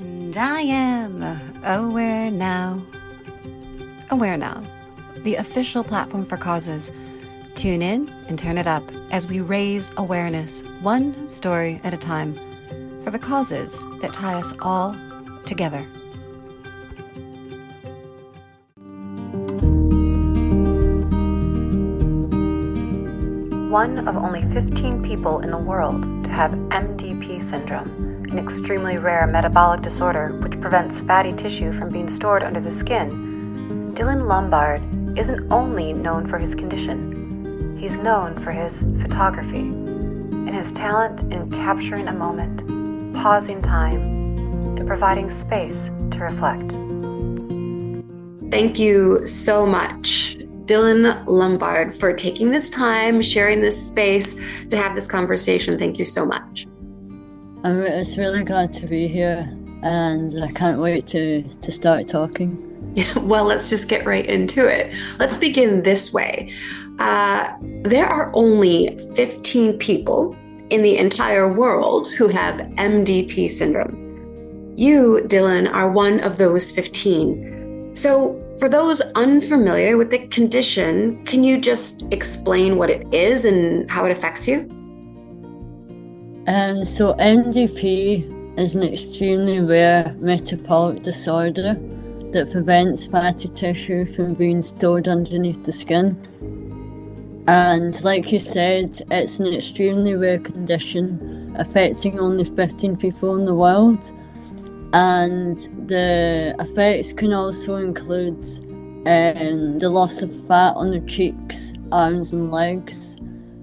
And I am aware now. Aware Now, the official platform for causes. Tune in and turn it up as we raise awareness, one story at a time, for the causes that tie us all together. One of only 15 people in the world to have MDP syndrome, an extremely rare metabolic disorder which prevents fatty tissue from being stored under the skin. Dylan Lombard isn't only known for his condition, he's known for his photography and his talent in capturing a moment, pausing time, and providing space to reflect. Thank you so much, Dylan Lombard, for taking this time, sharing this space to have this conversation. Thank you so much. I'm, it's really glad to be here, and I can't wait to, to start talking. well, let's just get right into it. Let's begin this way. Uh, there are only 15 people in the entire world who have MDP syndrome. You, Dylan, are one of those 15. So, for those unfamiliar with the condition, can you just explain what it is and how it affects you? Um, so, MDP is an extremely rare metabolic disorder that prevents fatty tissue from being stored underneath the skin. And like you said, it's an extremely rare condition affecting only 15 people in the world and the effects can also include um, the loss of fat on the cheeks, arms, and legs,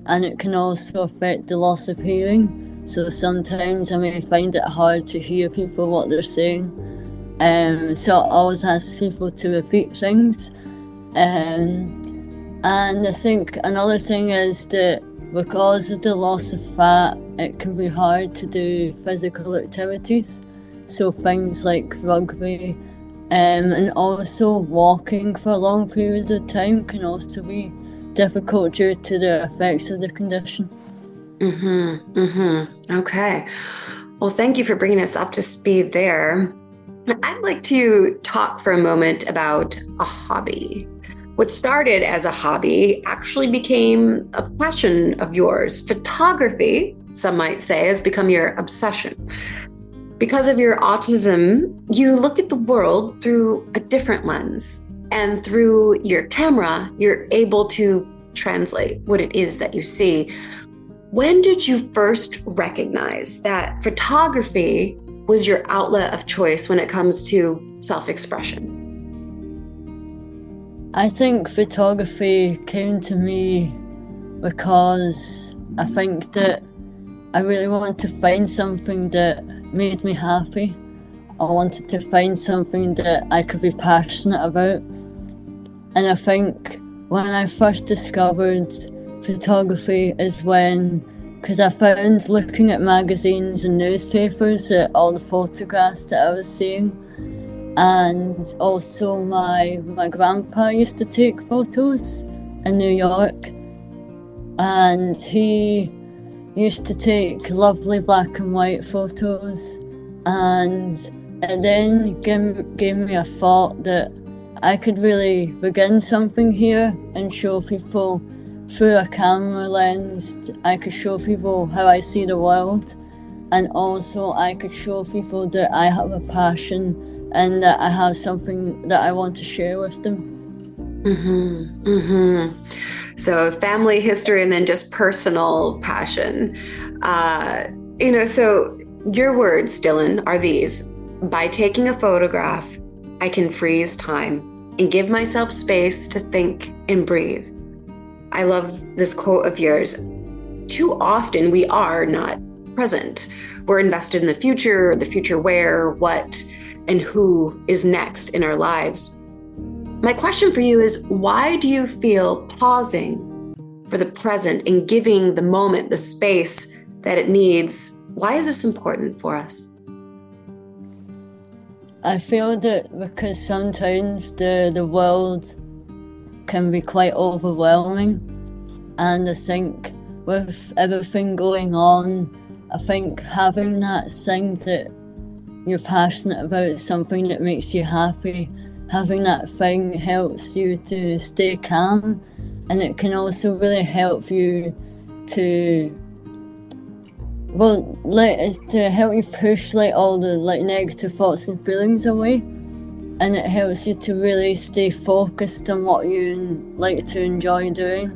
and it can also affect the loss of hearing. So sometimes I may find it hard to hear people what they're saying. Um, so I always ask people to repeat things. Um, and I think another thing is that because of the loss of fat, it can be hard to do physical activities. So things like rugby um, and also walking for a long period of time can also be difficult due to the effects of the condition. Mm-hmm. Mm-hmm. Okay. Well, thank you for bringing us up to speed there. I'd like to talk for a moment about a hobby. What started as a hobby actually became a passion of yours. Photography, some might say, has become your obsession because of your autism, you look at the world through a different lens. And through your camera, you're able to translate what it is that you see. When did you first recognize that photography was your outlet of choice when it comes to self expression? I think photography came to me because I think that I really wanted to find something that made me happy. I wanted to find something that I could be passionate about. And I think when I first discovered photography is when, because I found looking at magazines and newspapers at all the photographs that I was seeing. And also, my, my grandpa used to take photos in New York. And he used to take lovely black and white photos and it then gave, gave me a thought that I could really begin something here and show people through a camera lens. I could show people how I see the world, and also I could show people that I have a passion and that I have something that I want to share with them. Mm-hmm. Mm-hmm. So family history and then just personal passion. Uh, you know, so your words, Dylan, are these by taking a photograph, I can freeze time and give myself space to think and breathe. I love this quote of yours. Too often we are not present. We're invested in the future, the future where, what, and who is next in our lives. My question for you is why do you feel pausing for the present and giving the moment the space that it needs? Why is this important for us? I feel that because sometimes the, the world can be quite overwhelming, and I think with everything going on, I think having that thing that you're passionate about, something that makes you happy, having that thing helps you to stay calm. And it can also really help you to well like it's to help you push like all the like negative thoughts and feelings away and it helps you to really stay focused on what you like to enjoy doing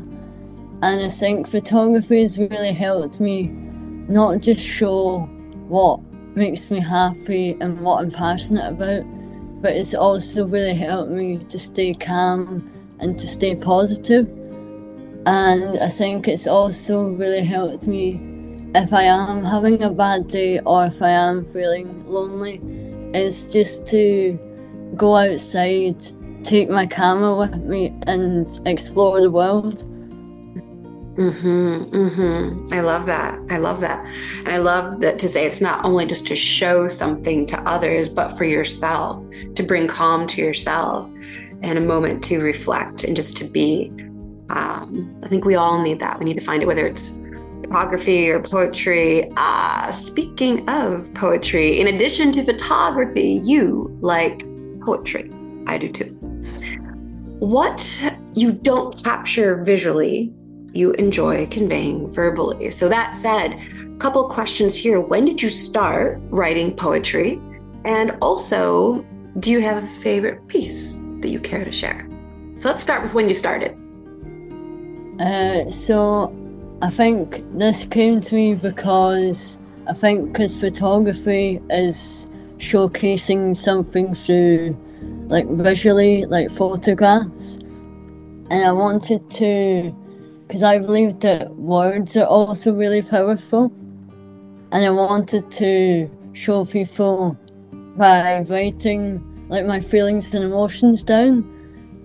and i think photography has really helped me not just show what makes me happy and what i'm passionate about but it's also really helped me to stay calm and to stay positive. and I think it's also really helped me if I am having a bad day or if I am feeling lonely, is just to go outside, take my camera with me, and explore the world. Mm-hmm, mm-hmm. I love that. I love that. And I love that to say it's not only just to show something to others, but for yourself, to bring calm to yourself and a moment to reflect and just to be um, I think we all need that. We need to find it, whether it's photography or poetry. Uh, speaking of poetry, in addition to photography, you like poetry. I do too. What you don't capture visually, you enjoy conveying verbally. So, that said, couple questions here. When did you start writing poetry? And also, do you have a favorite piece that you care to share? So, let's start with when you started. Uh, so I think this came to me because I think because photography is showcasing something through like visually, like photographs, and I wanted to because I believe that words are also really powerful, and I wanted to show people by writing like my feelings and emotions down,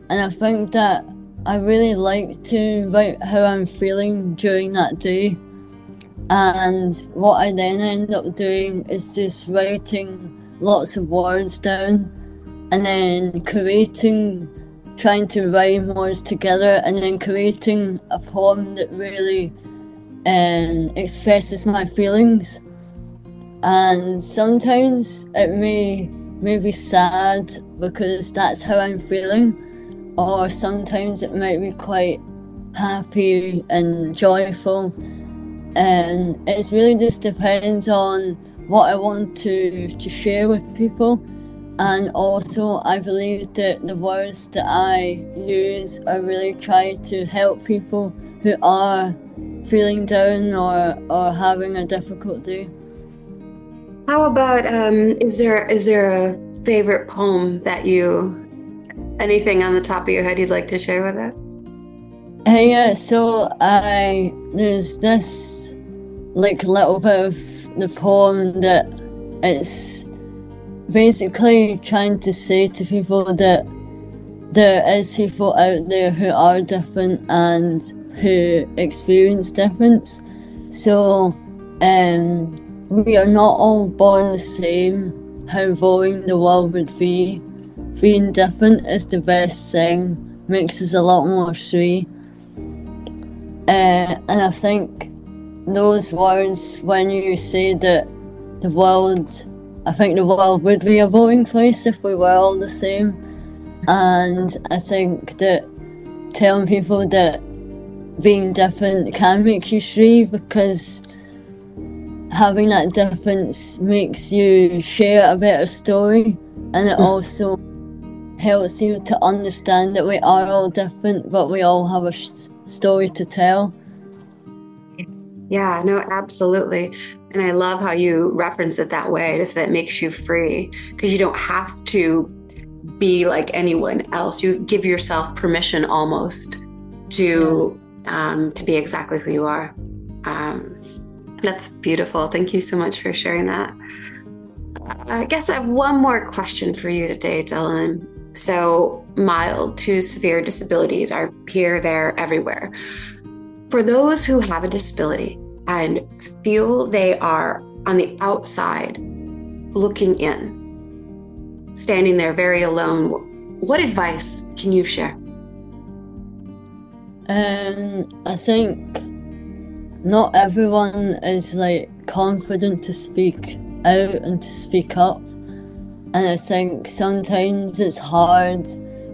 and I think that I really like to write how I'm feeling during that day. And what I then end up doing is just writing lots of words down and then creating, trying to rhyme words together and then creating a poem that really um, expresses my feelings. And sometimes it may, may be sad because that's how I'm feeling or sometimes it might be quite happy and joyful. And it really just depends on what I want to, to share with people. And also, I believe that the words that I use are really trying to help people who are feeling down or, or having a difficult day. How about um, is there is there a favorite poem that you Anything on the top of your head you'd like to share with us? Uh, yeah, so I there's this like little bit of the poem that it's basically trying to say to people that there is people out there who are different and who experience difference. So um, we are not all born the same, how boring the world would be being different is the best thing, makes us a lot more free. Uh, and I think those words, when you say that the world, I think the world would be a boring place if we were all the same. And I think that telling people that being different can make you free because having that difference makes you share a better story and it mm. also helps you to understand that we are all different, but we all have a story to tell. Yeah, no, absolutely. And I love how you reference it that way, just that it makes you free because you don't have to be like anyone else. You give yourself permission almost to um, to be exactly who you are. Um, that's beautiful. Thank you so much for sharing that. I guess I have one more question for you today, Dylan. So, mild to severe disabilities are here, there, everywhere. For those who have a disability and feel they are on the outside looking in, standing there very alone, what advice can you share? Um, I think not everyone is like confident to speak out and to speak up And I think sometimes it's hard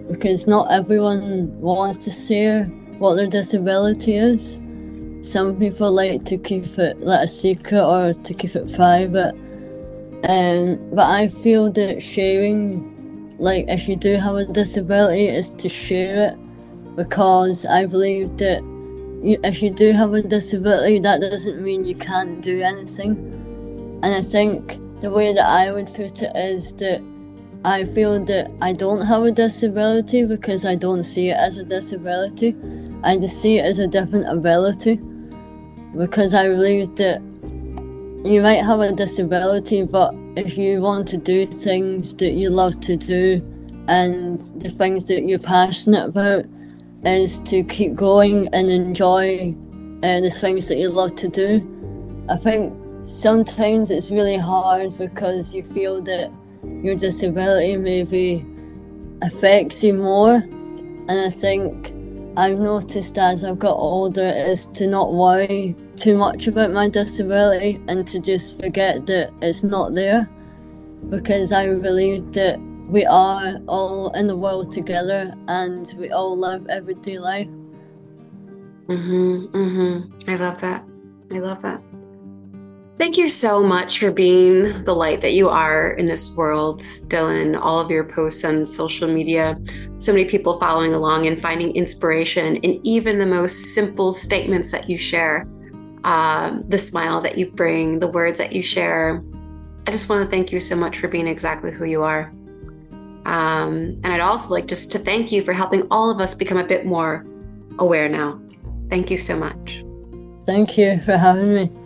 because not everyone wants to share what their disability is. Some people like to keep it like a secret or to keep it private. Um, but I feel that sharing, like if you do have a disability, is to share it because I believe that you, if you do have a disability, that doesn't mean you can't do anything. And I think the way that I would put it is that I feel that I don't have a disability because I don't see it as a disability. I just see it as a different ability because I believe that you might have a disability, but if you want to do things that you love to do and the things that you're passionate about is to keep going and enjoy uh, the things that you love to do. I think sometimes it's really hard because you feel that your disability maybe affects you more. And I think I've noticed as I've got older is to not worry too much about my disability and to just forget that it's not there because I believe that we are all in the world together and we all live everyday life. Mm-hmm, mm-hmm. I love that. I love that. Thank you so much for being the light that you are in this world, Dylan. All of your posts on social media, so many people following along and finding inspiration in even the most simple statements that you share, um, the smile that you bring, the words that you share. I just want to thank you so much for being exactly who you are. Um, and I'd also like just to thank you for helping all of us become a bit more aware now. Thank you so much. Thank you for having me.